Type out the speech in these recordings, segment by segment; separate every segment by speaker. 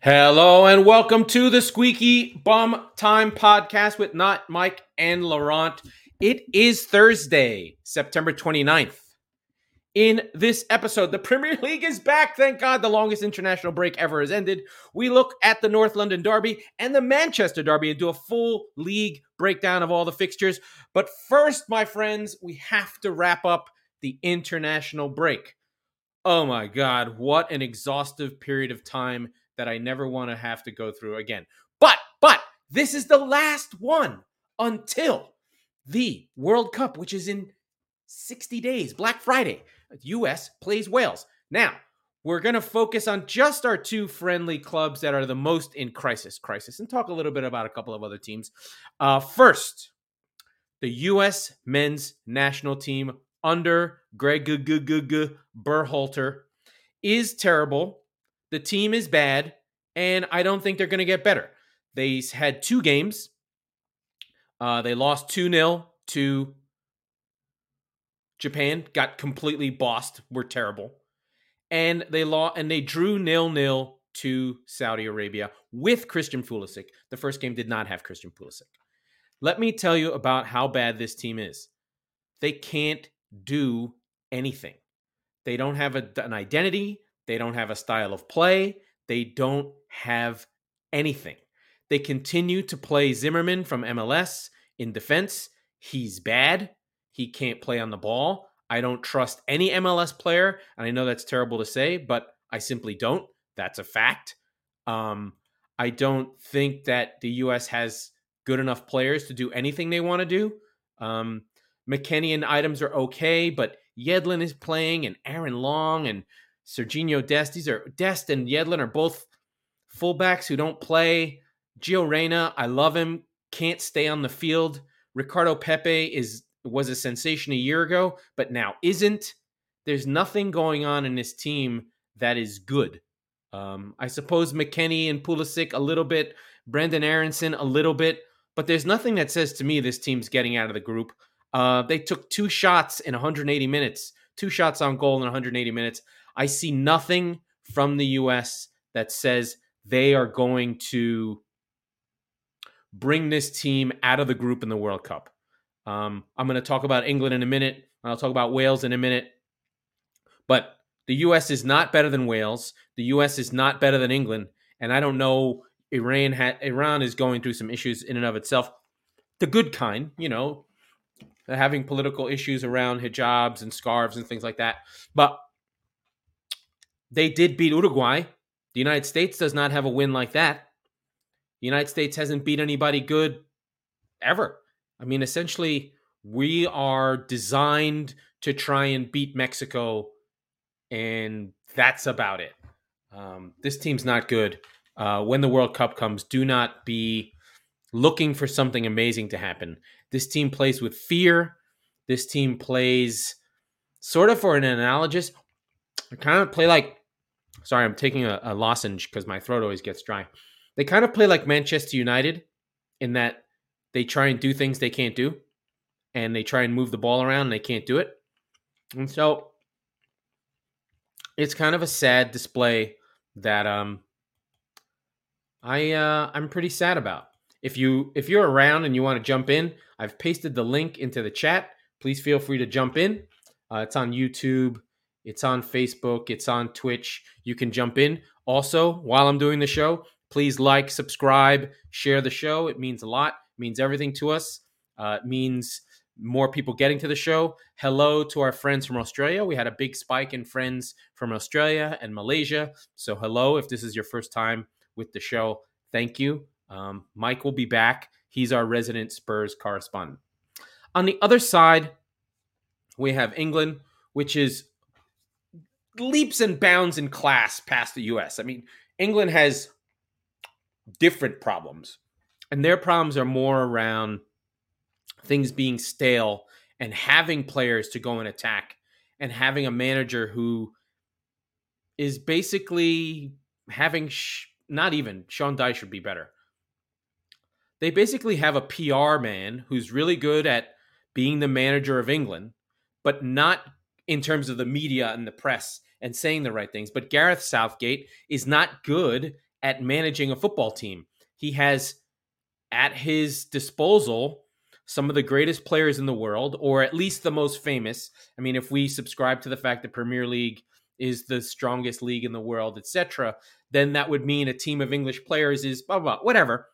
Speaker 1: Hello and welcome to the Squeaky Bum Time podcast with not Mike and Laurent. It is Thursday, September 29th. In this episode, the Premier League is back. Thank God the longest international break ever has ended. We look at the North London Derby and the Manchester Derby and do a full league breakdown of all the fixtures. But first, my friends, we have to wrap up the international break. Oh my God, what an exhaustive period of time that I never want to have to go through again. But, but, this is the last one until the World Cup, which is in 60 days, Black Friday. US plays Wales. Now, we're going to focus on just our two friendly clubs that are the most in crisis, crisis, and talk a little bit about a couple of other teams. Uh, first, the U.S. men's national team under Greg Berhalter is terrible. The team is bad, and I don't think they're going to get better. They had two games. Uh, they lost 2 0 to Japan, got completely bossed, were terrible. And they lost and they drew nil nil to Saudi Arabia with Christian Pulisic. The first game did not have Christian Pulisic. Let me tell you about how bad this team is. They can't do anything. They don't have a, an identity. They don't have a style of play. They don't have anything. They continue to play Zimmerman from MLS in defense. He's bad. He can't play on the ball. I don't trust any MLS player. And I know that's terrible to say, but I simply don't. That's a fact. Um, I don't think that the U.S. has good enough players to do anything they want to do. Um, McKennie and Adams are okay, but Yedlin is playing, and Aaron Long and Serginho Dest. These are Dest and Yedlin are both fullbacks who don't play. Gio Reyna, I love him, can't stay on the field. Ricardo Pepi is was a sensation a year ago, but now isn't. There's nothing going on in this team that is good. Um, I suppose McKennie and Pulisic a little bit, Brenden Aaronson a little bit, but there's nothing that says to me this team's getting out of the group. Uh, they took two shots in 180 minutes, two shots on goal in 180 minutes. I see nothing from the U.S. that says they are going to bring this team out of the group in the World Cup. Um, I'm going to talk about England in a minute. I'll talk about Wales in a minute. But the U.S. is not better than Wales. The U.S. is not better than England. And I don't know. Iran ha- Iran is going through some issues in and of itself. The good kind, you know, having political issues around hijabs and scarves and things like that. But they did beat Uruguay. The United States does not have a win like that. The United States hasn't beat anybody good ever. I mean, essentially, we are designed to try and beat Mexico, and that's about it. Um, this team's not good. Uh, when the World Cup comes, do not be looking for something amazing to happen. This team plays with fear. This team plays sort of for an analogous, kind of play like. Sorry, I'm taking a, a lozenge because my throat always gets dry. They kind of play like Manchester United in that they try and do things they can't do, and they try and move the ball around and they can't do it. And so it's kind of a sad display that um I uh I'm pretty sad about. If you if you're around and you want to jump in, I've pasted the link into the chat. Please feel free to jump in. Uh, it's on YouTube, it's on Facebook, it's on Twitch. You can jump in. Also, while I'm doing the show, please like, subscribe, share the show. It means a lot it means everything to us. Uh, it means more people getting to the show. Hello to our friends from Australia. We had a big spike in friends from Australia and Malaysia. So, hello if this is your first time with the show. Thank you. Um, Mike will be back. He's our resident Spurs correspondent. On the other side, we have England, which is leaps and bounds in class past the US. I mean, England has different problems and their problems are more around things being stale and having players to go and attack and having a manager who is basically having sh- not even Sean Dyche should be better. They basically have a PR man who's really good at being the manager of England, but not in terms of the media and the press and saying the right things. But Gareth Southgate is not good at managing a football team. He has at his disposal some of the greatest players in the world, or at least the most famous. I mean, if we subscribe to the fact that Premier League is the strongest league in the world, etc., then that would mean a team of English players is blah blah, blah whatever.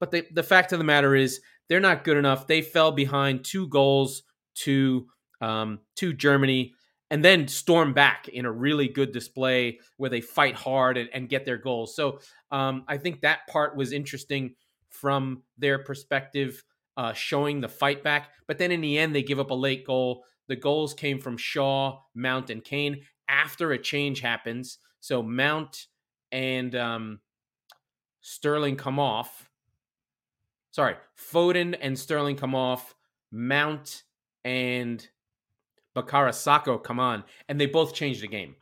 Speaker 1: But the, the fact of the matter is they're not good enough. They fell behind two goals to um, to Germany and then storm back in a really good display where they fight hard and, and get their goals. So um, I think that part was interesting from their perspective, uh, showing the fight back. But then in the end, they give up a late goal. The goals came from Shaw, Mount, and Kane after a change happens. So Mount and um, Sterling come off. Sorry, Foden and Sterling come off. Mount and Bukayo Saka come on, and they both changed the game.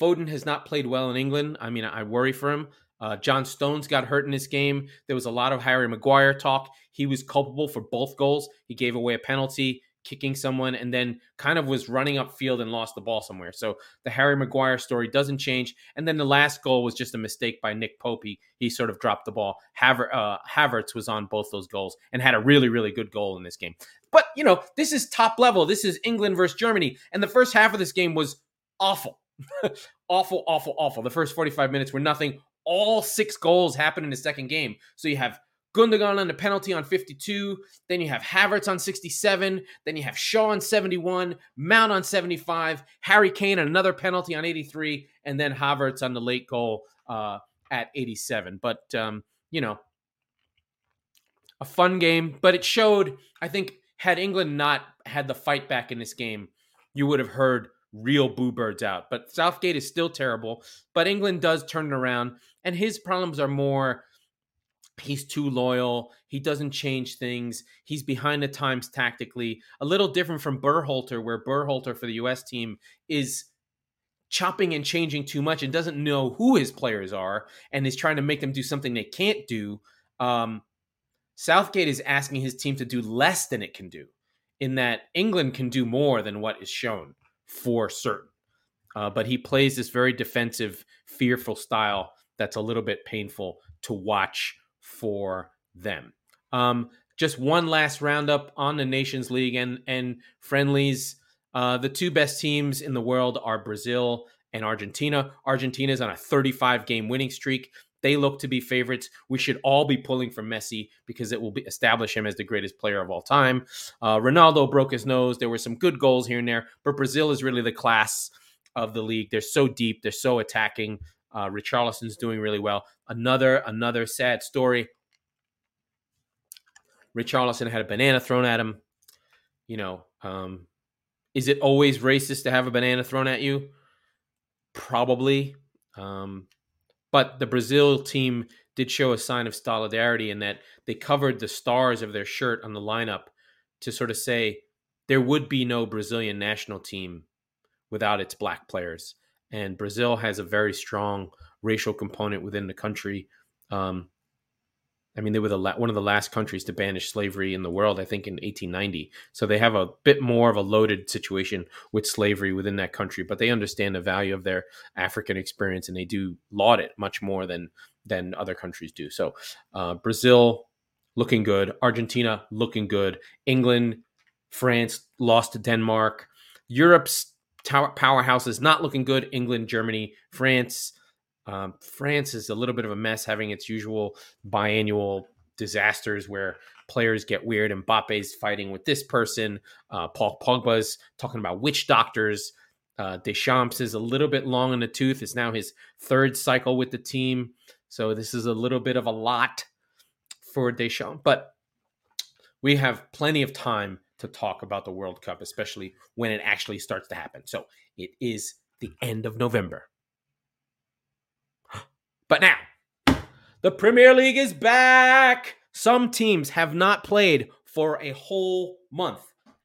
Speaker 1: Foden has not played well in England. I mean, I worry for him. Uh, John Stones got hurt in this game. There was a lot of Harry Maguire talk. He was culpable for both goals. He gave away a penalty, kicking someone, and then kind of was running upfield and lost the ball somewhere. So the Harry Maguire story doesn't change. And then the last goal was just a mistake by Nick Pope. He, he sort of dropped the ball. Haver, uh, Havertz was on both those goals and had a really, really good goal in this game. But, you know, this is top level. This is England versus Germany. And the first half of this game was awful. awful, awful, awful. The first 45 minutes were nothing. All six goals happened in the second game. So you have Gundogan on the penalty on 52. Then you have Havertz on 67. Then you have Shaw on 71. Mount on 75. Harry Kane another penalty on 83. And then Havertz on the late goal uh, at 87. But, um, you know, a fun game. But it showed, I think, had England not had the fight back in this game, you would have heard real boo birds out. But Southgate is still terrible. But England does turn it around. And his problems are more he's too loyal. He doesn't change things. He's behind the times tactically. A little different from Berhalter, where Berhalter for the US team is chopping and changing too much and doesn't know who his players are and is trying to make them do something they can't do. Um, Southgate is asking his team to do less than it can do, in that England can do more than what is shown for certain. Uh, but he plays this very defensive, fearful style that's a little bit painful to watch for them. Um, just one last roundup on the Nations League and and friendlies. Uh, the two best teams in the world are Brazil and Argentina. Argentina is on a 35 game winning streak. They look to be favorites. We should all be pulling for Messi because it will be, establish him as the greatest player of all time. Uh, Ronaldo broke his nose. There were some good goals here and there, but Brazil is really the class of the league. They're so deep. They're so attacking. Uh, Richarlison's doing really well. Another another sad story. Richarlison had a banana thrown at him. You know, um, is it always racist to have a banana thrown at you? Probably. Um, but the Brazil team did show a sign of solidarity in that they covered the stars of their shirt on the lineup to sort of say there would be no Brazilian national team without its black players. And Brazil has a very strong racial component within the country. Um, I mean, they were the la- one of the last countries to banish slavery in the world, I think, in 1890. So they have a bit more of a loaded situation with slavery within that country, but they understand the value of their African experience and they do laud it much more than than other countries do. So uh, Brazil looking good, Argentina looking good, England, France lost to Denmark, Europe's powerhouse is not looking good. England, Germany, France um, France is a little bit of a mess, having its usual biannual disasters where players get weird. and Mbappe's fighting with this person. Uh, Paul Pogba's talking about witch doctors. Uh, Deschamps is a little bit long in the tooth. It's now his third cycle with the team. So this is a little bit of a lot for Deschamps. But we have plenty of time to talk about the World Cup, especially when it actually starts to happen. So it is the end of November. But now, the Premier League is back. Some teams have not played for a whole month.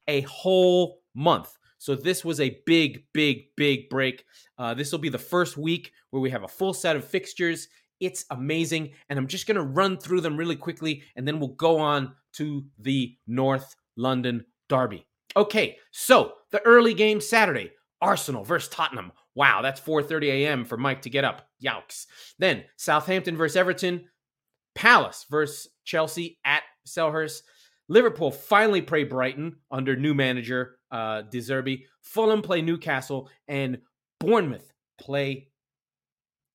Speaker 1: A whole month. So this was a big, big, big break. Uh, this will be the first week where we have a full set of fixtures. It's amazing. And I'm just going to run through them really quickly, and then we'll go on to the North London Derby. Okay, so the early game Saturday Arsenal versus Tottenham. Wow, that's 4:30 a.m. for Mike to get up. Yowks. Then Southampton versus Everton, Palace versus Chelsea at Selhurst. Liverpool finally play Brighton under new manager uh, De Zerbi. Fulham play Newcastle, and Bournemouth play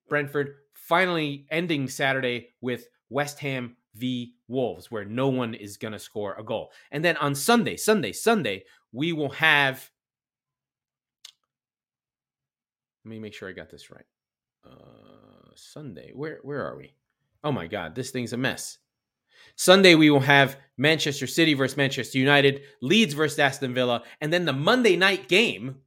Speaker 1: Brentford. Finally, ending Saturday with West Ham v Wolves, where no one is going to score a goal. And then on Sunday, Sunday, Sunday, we will have. Let me make sure I got this right. Uh, Sunday, where where are we? Oh my God, this thing's a mess. Sunday, we will have Manchester City versus Manchester United, Leeds versus Aston Villa, and then the Monday night game,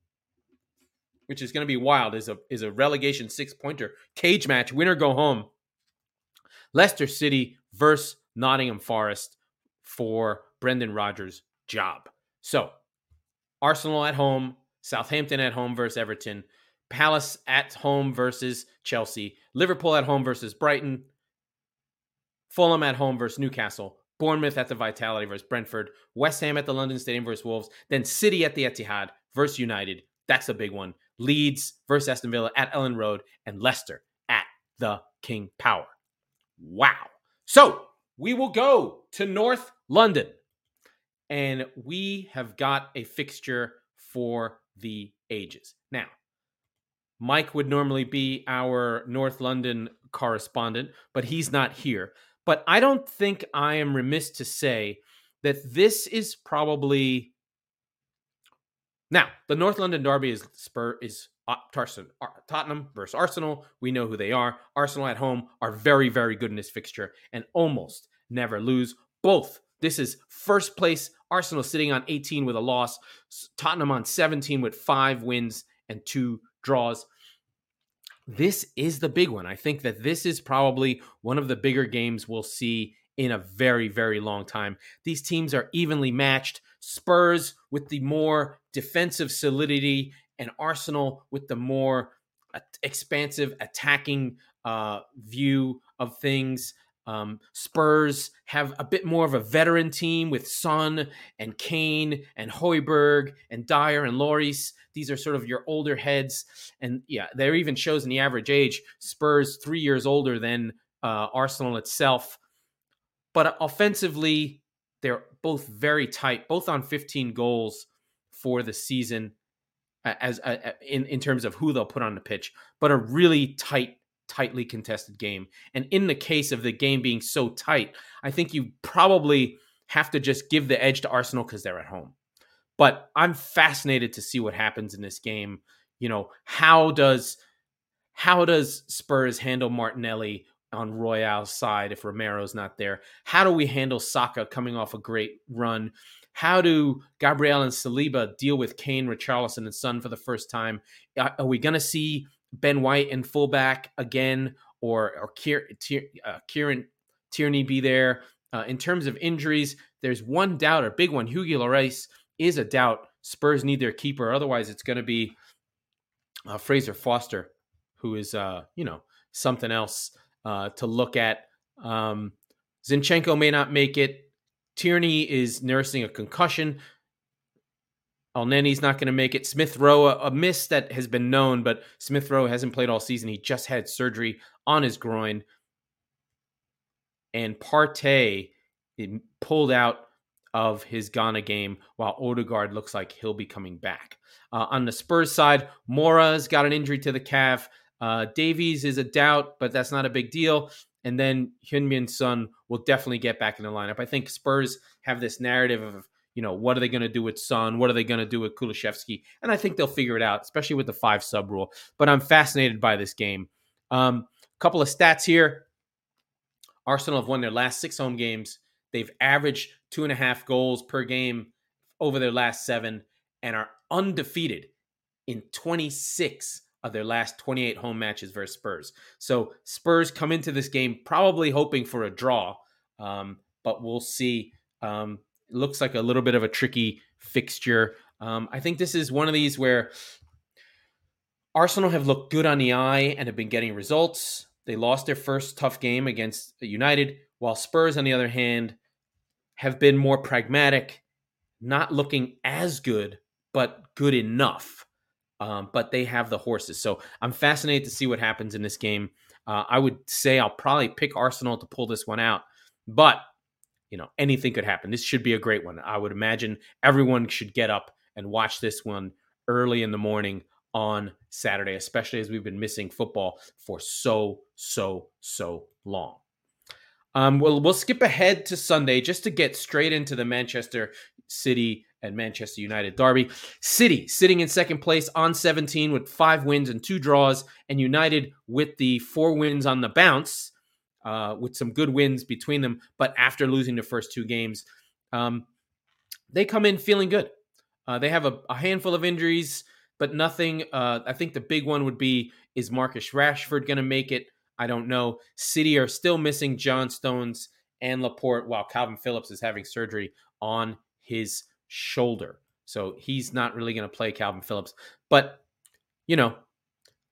Speaker 1: which is going to be wild, is a is a relegation six pointer cage match, winner go home. Leicester City versus Nottingham Forest for Brendan Rodgers' job. So, Arsenal at home, Southampton at home versus Everton, Palace at home versus Chelsea, Liverpool at home versus Brighton, Fulham at home versus Newcastle, Bournemouth at the Vitality versus Brentford, West Ham at the London Stadium versus Wolves, then City at the Etihad versus United. That's a big one. Leeds versus Aston Villa at Elland Road, and Leicester at the King Power. Wow. So we will go to North London, and we have got a fixture for the ages. Now, Mike would normally be our North London correspondent, but he's not here. But I don't think I am remiss to say that this is probably now the North London Derby is Spur is uh, Tottenham versus Arsenal. We know who they are. Arsenal at home are very very good in this fixture and almost never lose. Both this is first place Arsenal sitting on 18 with a loss, Tottenham on 17 with five wins and two draws this is the big one. I think that this is probably one of the bigger games we'll see in a very, very long time. These teams are evenly matched. Spurs with the more defensive solidity, and Arsenal with the more expansive attacking uh, view of things. Um, Spurs have a bit more of a veteran team with Son and Kane and Højbjerg and Dier and Lloris. These are sort of your older heads, and yeah, there even shows in the average age. Spurs three years older than uh, Arsenal itself, but offensively, they're both very tight, both on 15 goals for the season, as uh, in in terms of who they'll put on the pitch, but a really tight tightly contested game. And in the case of the game being so tight, I think you probably have to just give the edge to Arsenal because they're at home. But I'm fascinated to see what happens in this game. You know, how does how does Spurs handle Martinelli on Royal's side if Romero's not there? How do we handle Saka coming off a great run? How do Gabriel and Saliba deal with Kane, Richarlison, and Son for the first time? Uh, are we going to see Ben White and fullback again, or or uh, Kieran Tierney be there. Uh, in terms of injuries, there's one doubt, or big one. Hugo Lloris is a doubt. Spurs need their keeper, otherwise it's going to be uh, Fraser Forster, who is uh, you know something else uh, to look at. Um, Zinchenko may not make it. Tierney is nursing a concussion. Elneny's not going to make it. Smith Rowe, a, a, miss that has been known, but Smith Rowe hasn't played all season. He just had surgery on his groin. And Partey pulled out of his Ghana game, while Odegaard looks like he'll be coming back. Uh, on the Spurs side, Moura's got an injury to the calf. Uh, Davies is a doubt, but that's not a big deal. And then Heung-min Son will definitely get back in the lineup. I think Spurs have this narrative of you know, what are they going to do with Son? What are they going to do with Kulusevski? And I think they'll figure it out, especially with the five sub rule. But I'm fascinated by this game. A um, couple of stats here Arsenal have won their last six home games. They've averaged two and a half goals per game over their last seven and are undefeated in 26 of their last 28 home matches versus Spurs. So Spurs come into this game probably hoping for a draw, um, but we'll see. Um, looks like a little bit of a tricky fixture. Um, I think this is one of these where Arsenal have looked good on the eye and have been getting results. They lost their first tough game against United, while Spurs, on the other hand, have been more pragmatic, not looking as good, but good enough. um, but they have the horses. So I'm fascinated to see what happens in this game. Uh, I would say I'll probably pick Arsenal to pull this one out, but you know anything could happen. This should be a great one. I would imagine everyone should get up and watch this one early in the morning on Saturday, especially as we've been missing football for so so so long. Um, we'll we'll skip ahead to Sunday just to get straight into the Manchester City and Manchester United derby. City sitting in second place on 17 with five wins and two draws, and United with the four wins on the bounce, uh, with some good wins between them. But after losing the first two games, um, they come in feeling good. Uh, they have a, a, handful of injuries, but nothing. Uh, I think the big one would be is Marcus Rashford going to make it? I don't know. City are still missing John Stones and Laporte, while Kalvin Phillips is having surgery on his shoulder. So he's not really going to play Kalvin Phillips. But, you know,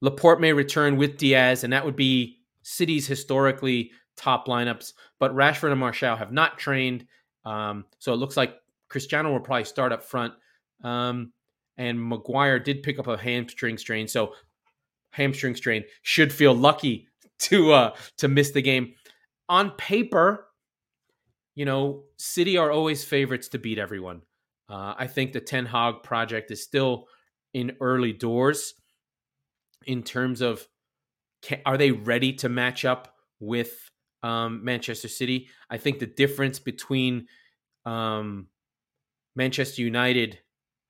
Speaker 1: Laporte may return with Dias, and that would be City's historically top lineups. But Rashford and Martial have not trained. Um, so it looks like Cristiano will probably start up front. Um, and Maguire did pick up a hamstring strain. So hamstring strain should feel lucky to uh to miss the game. On paper, you know, City are always favorites to beat everyone. Uh, I think the Ten Hag project is still in early doors in terms of can, are they ready to match up with um, Manchester City? I think the difference between um, Manchester United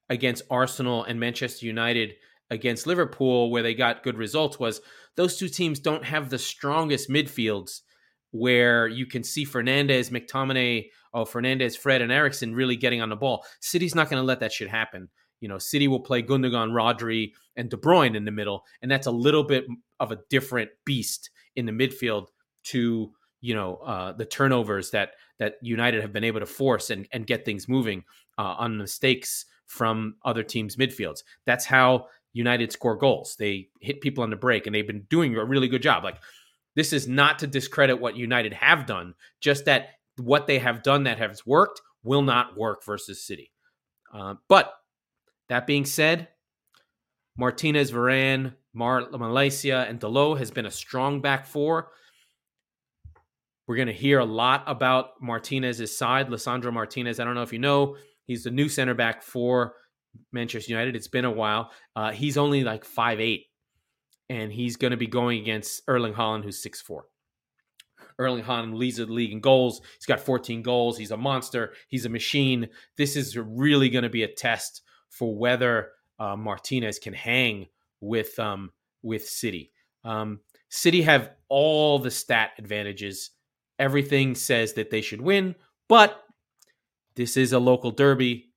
Speaker 1: against Arsenal and Manchester United against Liverpool, where they got good results, was those two teams don't have the strongest midfields where you can see Fernandes, McTominay, oh, Fernandes, Fred, and Eriksen really getting on the ball. City's not going to let that shit happen. You know, City will play Gundogan, Rodri, and De Bruyne in the middle, and that's a little bit of a different beast in the midfield to you know uh, the turnovers that that United have been able to force and and get things moving uh, on mistakes from other teams' midfields. That's how United score goals. They hit people on the break, and they've been doing a really good job. Like this is not to discredit what United have done, just that what they have done that has worked will not work versus City. Uh, but that being said, Martinez, Varane, Mar- Malacia, and Dalot has been a strong back four. We're going to hear a lot about Martinez's side, Lisandro Martinez. I don't know if you know, he's the new center back for Manchester United. It's been a while. Uh, he's only like five eight and he's going to be going against Erling Haaland, who's six four. Erling Haaland leads the league in goals. He's got 14 goals. He's a monster. He's a machine. This is really going to be a test for whether uh, Martinez can hang with um, with City. Um, City have all the stat advantages. Everything says that they should win, but this is a local derby.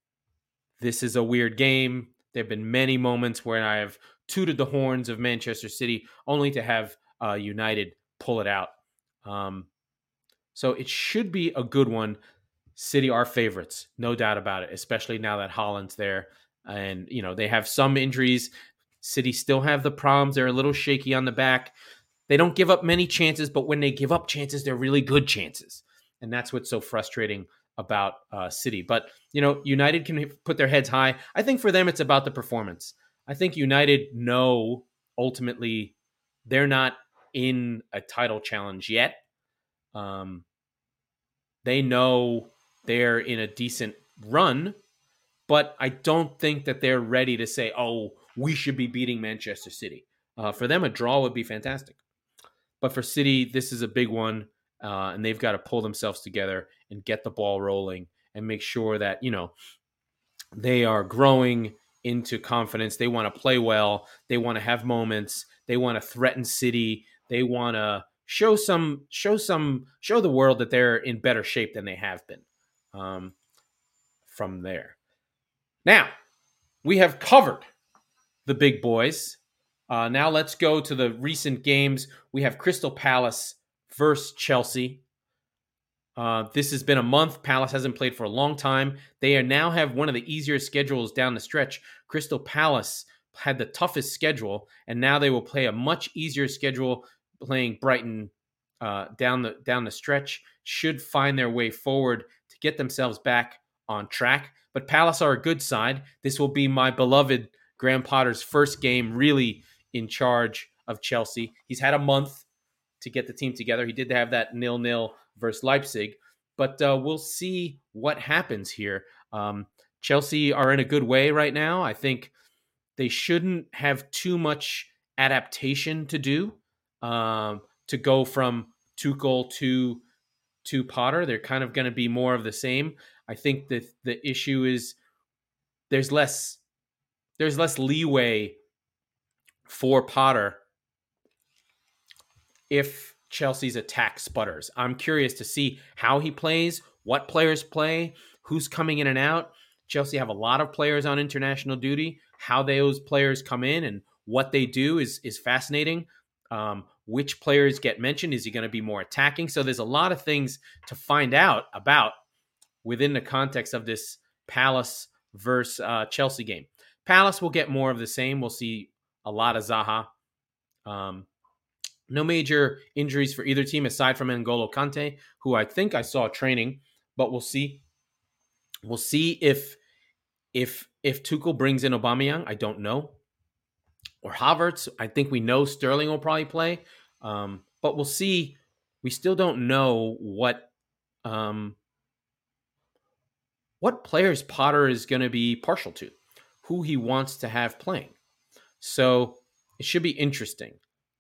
Speaker 1: This is a weird game. There have been many moments where I have tooted the horns of Manchester City, only to have uh, United pull it out. Um, so it should be a good one. City are favorites, no doubt about it, especially now that Haaland's there. And, you know, they have some injuries. City still have the problems. They're a little shaky on the back. They don't give up many chances, but when they give up chances, they're really good chances. And that's what's so frustrating about uh, City. But, you know, United can put their heads high. I think for them, it's about the performance. I think United know ultimately they're not in a title challenge yet. Um, they know they're in a decent run, but I don't think that they're ready to say, "Oh, we should be beating Manchester City." Uh, for them, a draw would be fantastic, but for City, this is a big one, uh, and they've got to pull themselves together and get the ball rolling and make sure that you know they are growing into confidence. They want to play well. They want to have moments. They want to threaten City. They want to show some show some show the world that they're in better shape than they have been. Um, from there, now we have covered the big boys. Uh, now let's go to the recent games. We have Crystal Palace versus Chelsea. Uh, this has been a month. Palace hasn't played for a long time. They now have one of the easier schedules down the stretch. Crystal Palace had the toughest schedule, and now they will play a much easier schedule playing Brighton uh, down the down the stretch. Should find their way forward to get themselves back on track. But Palace are a good side. This will be my beloved Graham Potter's first game really in charge of Chelsea. He's had a month to get the team together. He did have that nil nil versus Leipzig, but uh, we'll see what happens here. Um, Chelsea are in a good way right now. I think they shouldn't have too much adaptation to do um, to go from Tuchel to to Potter. They're kind of going to be more of the same. I think that the issue is there's less there's less leeway for Potter if Chelsea's attack sputters. I'm curious to see how he plays, what players play, who's coming in and out. Chelsea have a lot of players on international duty. How those players come in and what they do is is fascinating. Um, which players get mentioned? Is he going to be more attacking? So there's a lot of things to find out about within the context of this Palace versus uh, Chelsea game. Palace will get more of the same. We'll see a lot of Zaha. Um, no major injuries for either team aside from N'Golo Kante, who I think I saw training, but we'll see. We'll see if if if Tuchel brings in Aubameyang. I don't know. Or Havertz. I think we know Sterling will probably play, um, but we'll see. We still don't know what um, what players Potter is going to be partial to, who he wants to have playing. So it should be interesting.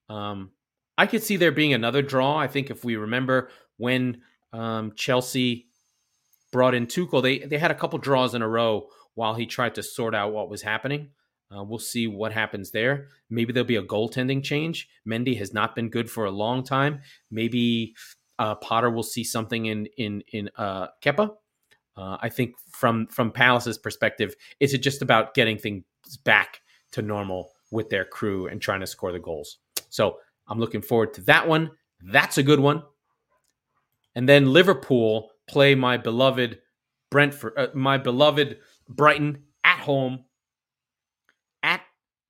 Speaker 1: Um, I could see there being another draw. I think if we remember when um, Chelsea brought in Tuchel, they they had a couple draws in a row while he tried to sort out what was happening. Uh, we'll see what happens there. Maybe there'll be a goaltending change. Mendy has not been good for a long time. Maybe uh, Potter will see something in in in uh, Kepa uh, I think from from Palace's perspective, it's just about getting things back to normal with their crew and trying to score the goals. So I'm looking forward to that one. That's a good one. And then Liverpool play my beloved Brentford, uh, my beloved Brighton at home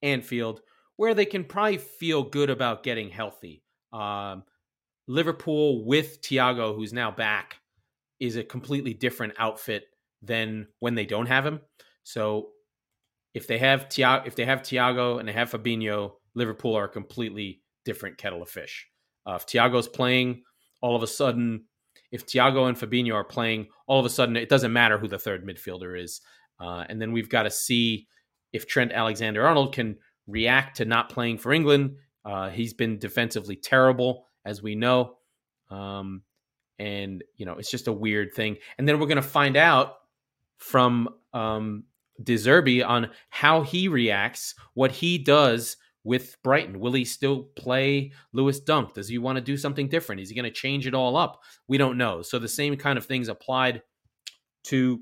Speaker 1: Anfield, where they can probably feel good about getting healthy. Um, Liverpool with Thiago, who's now back, is a completely different outfit than when they don't have him. So if they have Thiago, if they have Thiago and they have Fabinho, Liverpool are a completely different kettle of fish. Uh, if Thiago's playing, all of a sudden, if Thiago and Fabinho are playing, all of a sudden it doesn't matter who the third midfielder is. Uh, and then we've got to see if Trent Alexander Arnold can react to not playing for England. Uh, he's been defensively terrible, as we know. Um, and you know it's just a weird thing. And then we're going to find out from um, De Zerbi on how he reacts, what he does with Brighton. Will he still play Lewis Dunk? Does he want to do something different? Is he going to change it all up? We don't know. So the same kind of things applied to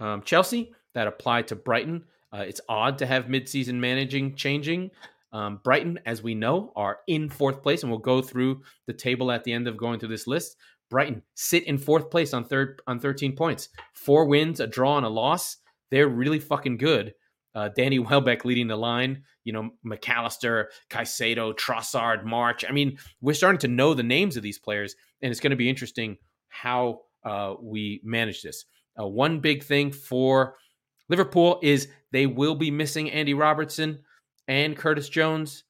Speaker 1: um, Chelsea that apply to Brighton. Uh, it's odd to have midseason managing changing. Um, Brighton, as we know, are in fourth place, and we'll go through the table at the end of going through this list. Brighton sit in fourth place on third on 13 points, four wins, a draw, and a loss. They're really fucking good. Uh, Danny Welbeck leading the line. You know, Mac Allister, Caicedo, Trossard, March. I mean, we're starting to know the names of these players, and it's going to be interesting how uh, we manage this. Uh, one big thing for Liverpool is they will be missing Andy Robertson and Curtis Jones.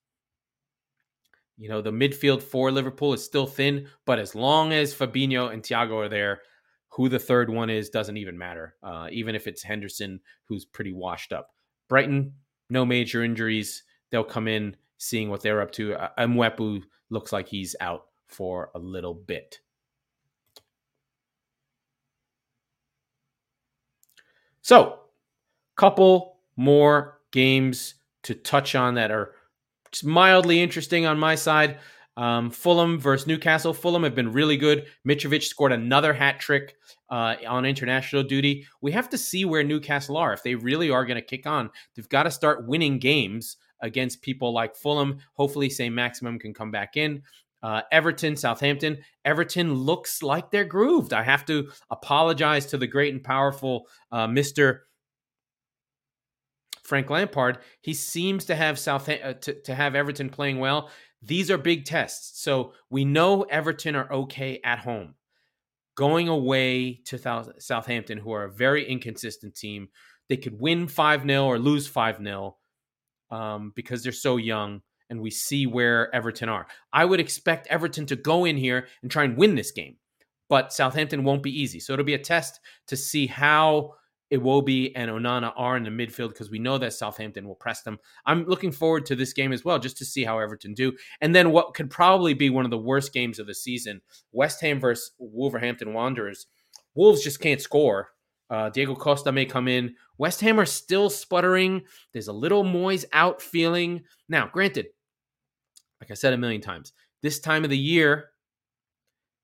Speaker 1: You know, the midfield for Liverpool is still thin, but as long as Fabinho and Thiago are there, who the third one is doesn't even matter, uh, even if it's Henderson, who's pretty washed up. Brighton, no major injuries. They'll come in seeing what they're up to. Uh, Mwepu looks like he's out for a little bit. So, couple more games to touch on that are mildly interesting on my side. Um, Fulham versus Newcastle. Fulham have been really good. Mitrovic scored another hat trick uh, on international duty. We have to see where Newcastle are. If they really are going to kick on, they've got to start winning games against people like Fulham. Hopefully, Saint-Maximin can come back in. Uh, Everton, Southampton. Everton looks like they're grooved. I have to apologize to the great and powerful uh, Mr. Frank Lampard, he seems to have South uh, to, to have Everton playing well. These are big tests. So we know Everton are okay at home. Going away to Southampton, who are a very inconsistent team, They could win 5 0 or lose 5 0 um, because they're so young and we see where Everton are. I would expect Everton to go in here and try and win this game, but Southampton won't be easy. So it'll be a test to see how Iwobi and Onana are in the midfield because we know that Southampton will press them. I'm looking forward to this game as well, just to see how Everton do. And then what could probably be one of the worst games of the season West Ham versus Wolverhampton Wanderers. Wolves just can't score. Uh, Diego Costa may come in. West Ham are still sputtering. There's a little Moyes out feeling. Now, granted, like I said a million times, this time of the year,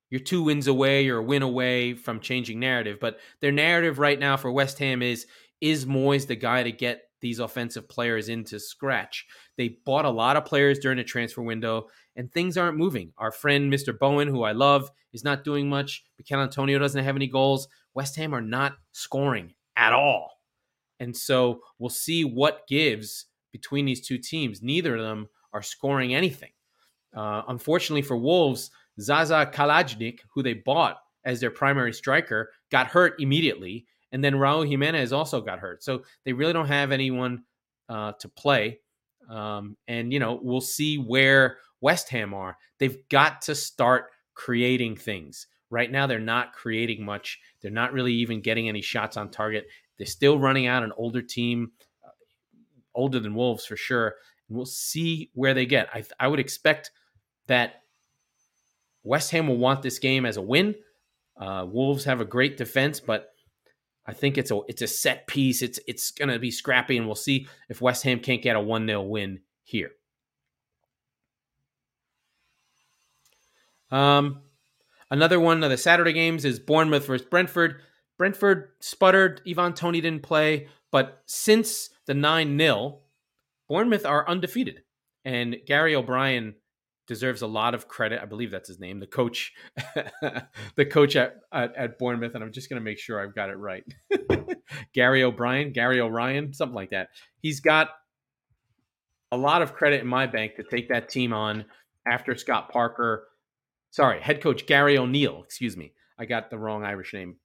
Speaker 1: you're two wins away, you're a win away from changing narrative. But their narrative right now for West Ham is is Moyes the guy to get these offensive players into scratch? They bought a lot of players during the transfer window, and things aren't moving. Our friend Mr. Bowen, who I love, is not doing much. Michail Antonio doesn't have any goals. West Ham are not scoring at all. And so we'll see what gives between these two teams. Neither of them are scoring anything. Uh, unfortunately for Wolves, Zaza Kalajdzic, who they bought as their primary striker, got hurt immediately. And then Raul Jimenez also got hurt. So they really don't have anyone uh, to play. Um, and, you know, we'll see where West Ham are. They've got to start creating things. Right now, they're not creating much. They're not really even getting any shots on target. They're still running out an older team, uh, older than Wolves for sure. And we'll see where they get. I, I would expect that West Ham will want this game as a win. Uh, Wolves have a great defense, but I think it's a it's a set piece. It's it's going to be scrappy, and we'll see if West Ham can't get a one 0 win here. Um, another one of the Saturday games is Bournemouth versus Brentford. Brentford sputtered. Ivan Toney didn't play, but since the 9 0, Bournemouth are undefeated. And Gary O'Brien deserves a lot of credit. I believe that's his name, the coach, the coach at, at, at Bournemouth. And I'm just going to make sure I've got it right. Gary O'Brien, Gary O'Ryan, something like that. He's got a lot of credit in my bank to take that team on after Scott Parker. Sorry, head coach Gary O'Neill. Excuse me. I got the wrong Irish name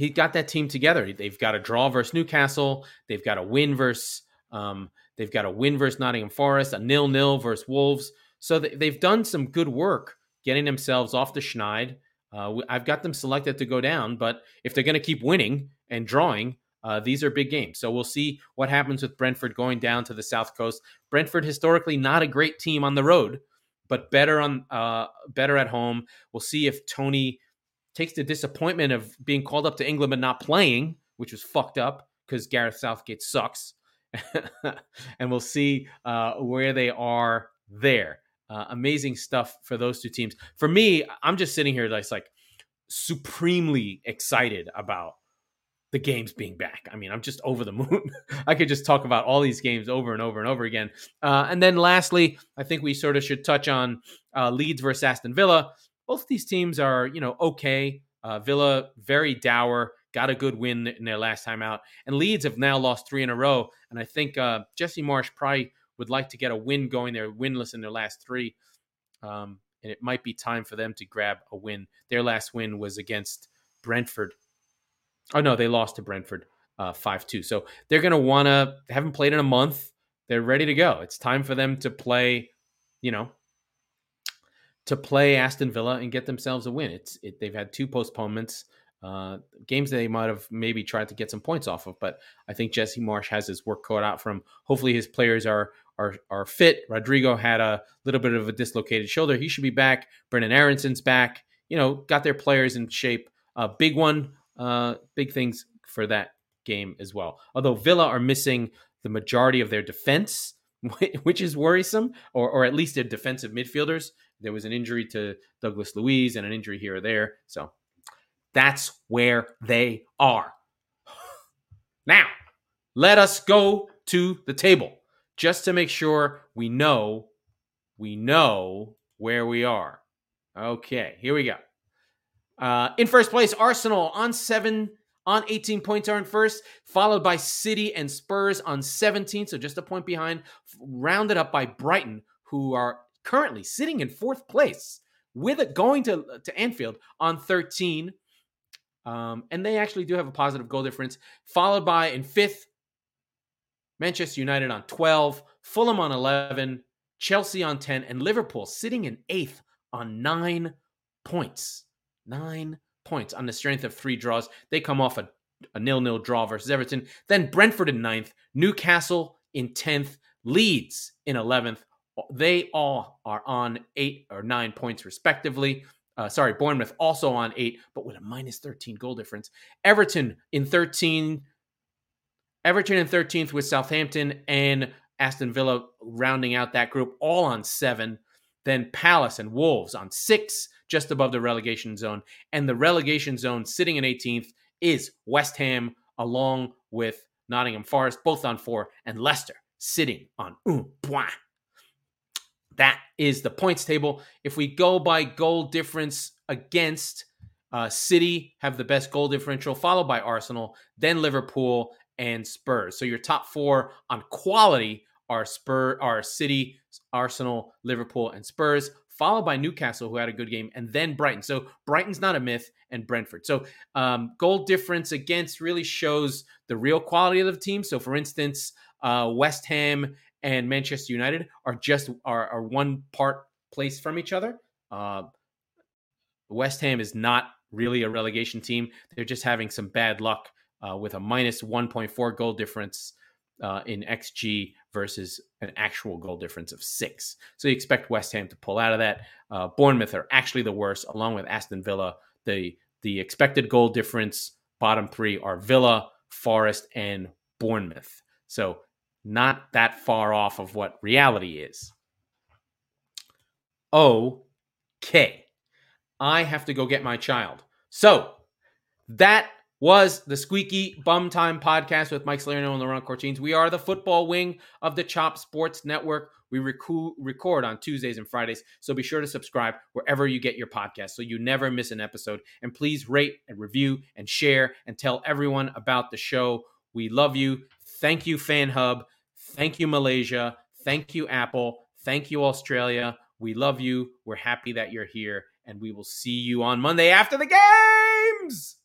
Speaker 1: he got that team together. They've got a draw versus Newcastle. They've got a win versus um, they've got a win versus Nottingham Forest, a nil nil versus Wolves. So they've done some good work getting themselves off the schneid. Uh, I've got them selected to go down, but if they're going to keep winning and drawing, uh, these are big games. So we'll see what happens with Brentford going down to the South Coast. Brentford historically not a great team on the road, but better on uh, better at home. We'll see if Toney takes the disappointment of being called up to England but not playing, which was fucked up because Gareth Southgate sucks. and we'll see uh, where they are there. Uh, amazing stuff for those two teams. For me, I'm just sitting here that's like supremely excited about the games being back. I mean, I'm just over the moon. I could just talk about all these games over and over and over again. Uh, and then lastly, I think we sort of should touch on uh, Leeds versus Aston Villa both these teams are, you know, okay. Uh, Villa very dour, got a good win in their last time out, and Leeds have now lost three in a row. And I think uh, Jesse Marsch probably would like to get a win going. They're winless in their last three, um, and it might be time for them to grab a win. Their last win was against Brentford. Oh no, they lost to Brentford uh, five uh, two. So they're going to want to. Haven't played in a month. They're ready to go. It's time for them to play. You know, to play Aston Villa and get themselves a win. It's it, they've had two postponements, uh, games they might have maybe tried to get some points off of, but I think Jesse Marsch has his work cut out from. Hopefully, his players are are are fit. Rodrigo had a little bit of a dislocated shoulder; he should be back. Brenden Aaronson's back. You know, got their players in shape. A uh, big one, uh, big things for that game as well. Although Villa are missing the majority of their defense, which is worrisome, or or at least their defensive midfielders. There was an injury to Douglas Luiz and an injury here or there. So that's where they are. Now, let us go to the table just to make sure we know we know where we are. Okay, here we go. Uh, in first place, Arsenal on seven on 18 points are in first, followed by City and Spurs on 17, so just a point behind, rounded up by Brighton, who are currently sitting in fourth place with it going to, to Anfield on 13. Um, and they actually do have a positive goal difference, followed by in fifth, Manchester United on 12, Fulham on 11, Chelsea on 10, and Liverpool sitting in eighth on nine points. Nine points on the strength of three draws. They come off a, a nil-nil draw versus Everton. Then Brentford in ninth, Newcastle in 10th, Leeds in 11th. They all are on eight or nine points respectively. Uh, sorry, Bournemouth also on eight, but with a minus 13 goal difference. Everton in 13. Everton in 13th with Southampton and Aston Villa rounding out that group, all on seven. Then Palace and Wolves on six, just above the relegation zone. And the relegation zone sitting in 18th is West Ham, along with Nottingham Forest, both on four, and Leicester sitting on un point. That is the points table. If we go by goal difference against, uh, City have the best goal differential, followed by Arsenal, then Liverpool and Spurs. So your top four on quality are Spur, are City, Arsenal, Liverpool, and Spurs, followed by Newcastle, who had a good game, and then Brighton. So Brighton's not a myth, and Brentford. So um, goal difference against really shows the real quality of the team. So for instance, uh, West Ham and Manchester United are just are, are one part place from each other. Uh, West Ham is not really a relegation team. They're just having some bad luck uh, with a minus 1.4 goal difference uh, in XG versus an actual goal difference of six. So you expect West Ham to pull out of that. Uh, Bournemouth are actually the worst, along with Aston Villa. The the expected goal difference bottom three are Villa, Forest, and Bournemouth. So not that far off of what reality is. Okay. I have to go get my child. So that was the Squeaky Bum Time podcast with Mike Salerno and Laurent Cortines. We are the football wing of the Chop Sports Network. We recu- record on Tuesdays and Fridays, so be sure to subscribe wherever you get your podcast so you never miss an episode. And please rate and review and share and tell everyone about the show. We love you. Thank you, FanHub. Thank you, Malaysia. Thank you, Apple. Thank you, Australia. We love you. We're happy that you're here, and we will see you on Monday after the games.